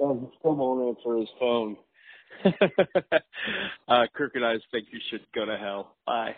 Oh, um, he still won't answer his phone. uh, Kirk and I think you should go to hell. Bye.